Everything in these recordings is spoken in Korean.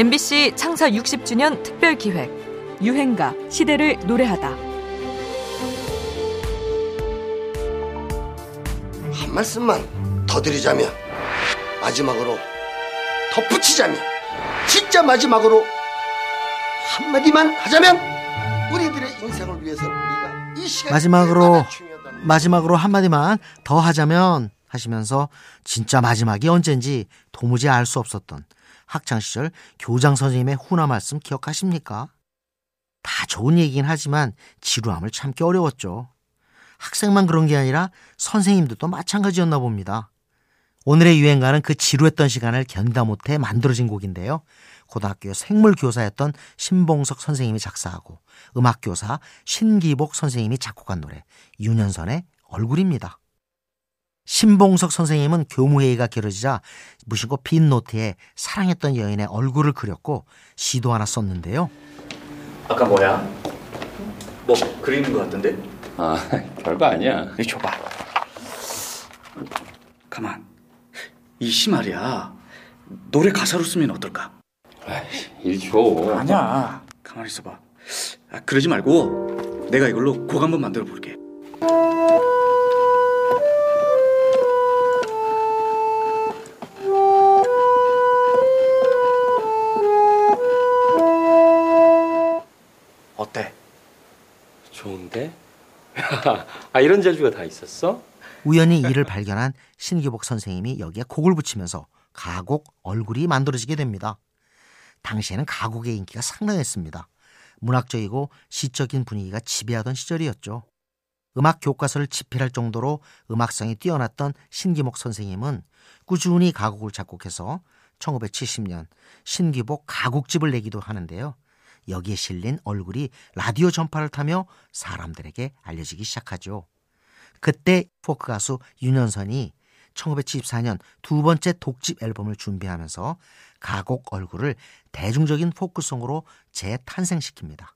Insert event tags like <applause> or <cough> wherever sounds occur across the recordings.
MBC 창사 60주년 특별 기획 유행가 시대를 노래하다. 한 말씀만 더 드리자면 마지막으로 덧붙이자면 진짜 마지막으로 한마디만 하자면 우리들의 인생을 위해서 우리가 이 시간 마지막으로 마지막으로 한마디만 더 하자면 하시면서 진짜 마지막이 언젠지 도무지 알 수 없었던 학창 시절 교장 선생님의 훈화 말씀 기억하십니까? 다 좋은 얘기긴 하지만 지루함을 참기 어려웠죠. 학생만 그런 게 아니라 선생님들도 마찬가지였나 봅니다. 오늘의 유행가는 그 지루했던 시간을 견디다 못해 만들어진 곡인데요. 고등학교 생물교사였던 신봉석 선생님이 작사하고 음악교사 신기복 선생님이 작곡한 노래 윤현선의 얼굴입니다. 신봉석 선생님은 교무회의가 길어지자 무심코 빈 노트에 사랑했던 여인의 얼굴을 그렸고 시도 하나 썼는데요. 아까 뭐야? 뭐 그리는 것 같던데? 아, <laughs> 별거 아니야. 이 줘봐. 가만. 이 시 말이야. 노래 가사로 쓰면 어떨까? 아이씨, 일 줘. 아니야. 가만히 있어봐. 아, 그러지 말고 내가 이걸로 곡 한번 만들어 볼게. 좋은데? <laughs> 아, 이런 재주가 다 있었어? 우연히 이를 발견한 신기복 선생님이 여기에 곡을 붙이면서 가곡 얼굴이 만들어지게 됩니다. 당시에는 가곡의 인기가 상당했습니다. 문학적이고 시적인 분위기가 지배하던 시절이었죠. 음악 교과서를 집필할 정도로 음악성이 뛰어났던 신기목 선생님은 꾸준히 가곡을 작곡해서 1970년 신기복 가곡집을 내기도 하는데요. 여기에 실린 얼굴이 라디오 전파를 타며 사람들에게 알려지기 시작하죠. 그때 포크 가수 윤현선이 1974년 두 번째 독집 앨범을 준비하면서 가곡 얼굴을 대중적인 포크송으로 재탄생시킵니다.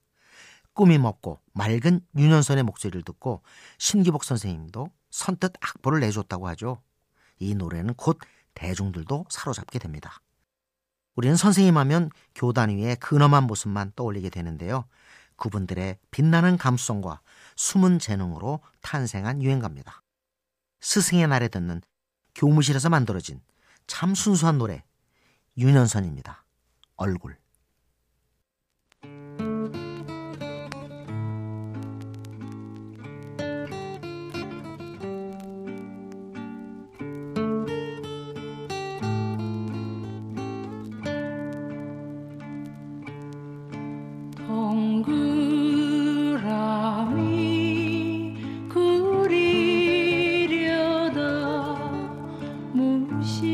꿈이 먹고 맑은 윤현선의 목소리를 듣고 신기복 선생님도 선뜻 악보를 내줬다고 하죠. 이 노래는 곧 대중들도 사로잡게 됩니다. 우리는 선생님 하면 교단 위의 근엄한 모습만 떠올리게 되는데요. 그분들의 빛나는 감수성과 숨은 재능으로 탄생한 유행가입니다. 스승의 날에 듣는 교무실에서 만들어진 참 순수한 노래 윤현선입니다. 얼굴 동그라미 그리려다 무심